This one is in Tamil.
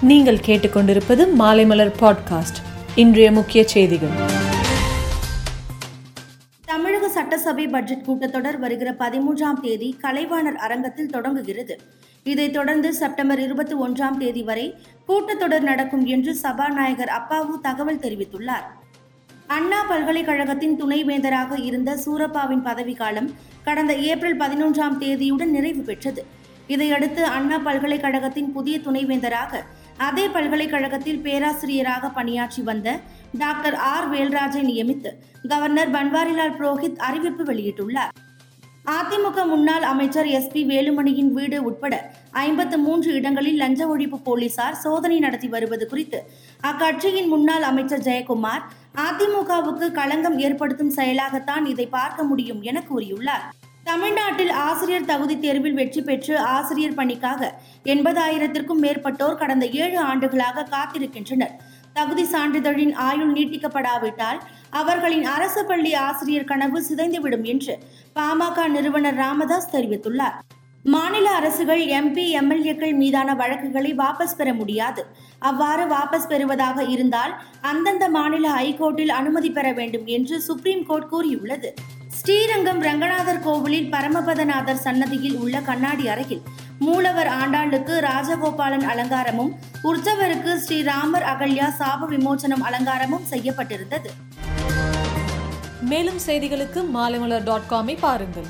நீங்கள் கேட்டுக்கொண்டிருப்பது மாலைமலர் பாட்காஸ்ட். இன்றைய முக்கிய செய்திகள். தமிழக சட்டசபை பட்ஜெட் கூட்டத்தொடர் வருகிற பதிமூன்றாம் தேதி கலைவாணர் அரங்கத்தில் தொடங்குகிறது. இதைத் தொடர்ந்து செப்டம்பர் இருபத்தி ஒன்றாம் தேதி வரை கூட்டத்தொடர் நடக்கும் என்று சபாநாயகர் அப்பாவு தகவல் தெரிவித்துள்ளார். அண்ணா பல்கலைக்கழகத்தின் துணைவேந்தராக இருந்த சூரப்பாவின் பதவிக்காலம் கடந்த ஏப்ரல் பதினொன்றாம் தேதியுடன் நிறைவு பெற்றது. இதையடுத்து அண்ணா பல்கலைக்கழகத்தின் புதிய துணைவேந்தராக அதே பல்கலைக்கழகத்தில் பேராசிரியராக பணியாற்றி வந்த டாக்டர் ஆர். வேல்ராஜை நியமித்து கவர்னர் பன்வாரிலால் புரோஹித் அறிவிப்பு வெளியிட்டுள்ளார். அதிமுக முன்னாள் அமைச்சர் எஸ். பி. வேலுமணியின் வீடு உட்பட ஐம்பத்து மூன்று இடங்களில் லஞ்ச ஒழிப்பு போலீசார் சோதனை நடத்தி வருவது குறித்து அக்கட்சியின் முன்னாள் அமைச்சர் ஜெயக்குமார் அதிமுகவுக்கு களங்கம் ஏற்படுத்தும் செயலாகத்தான் இதை பார்க்க முடியும் என கூறியுள்ளார். தமிழ்நாட்டில் ஆசிரியர் தகுதி தேர்வில் வெற்றி பெற்று ஆசிரியர் பணிக்காக எண்பதாயிரத்திற்கும் மேற்பட்டோர் கடந்த ஏழு ஆண்டுகளாக காத்திருக்கின்றனர். தகுதி சான்றிதழின் ஆயுள் நீட்டிக்கப்படாவிட்டால் அவர்களின் அரசு பள்ளி ஆசிரியர் கனவு சிதைந்துவிடும் என்று பாமக நிறுவனர் ராமதாஸ் தெரிவித்துள்ளார். மாநில அரசுகள் எம்பி எம்எல்ஏக்கள் மீதான வழக்குகளை வாபஸ் பெற முடியாது. அவ்வாறு வாபஸ் பெறுவதாக இருந்தால் அந்தந்த மாநில ஹைகோர்ட்டில் அனுமதி பெற வேண்டும் என்று சுப்ரீம் கோர்ட் கூறியுள்ளது. ஸ்ரீரங்கம் ரங்கநாதர் கோவிலில் பரமபதநாதர் சன்னதியில் உள்ள கண்ணாடி அறையில் மூலவர் ஆண்டாளுக்கு ராஜகோபாலன் அலங்காரமும் உற்சவருக்கு ஸ்ரீராமர் அகல்யா சாப விமோசனம் அலங்காரமும் செய்யப்பட்டிருந்தது. மேலும் செய்திகளுக்கு மாலைமலர் டாட் காமை பாருங்கள்.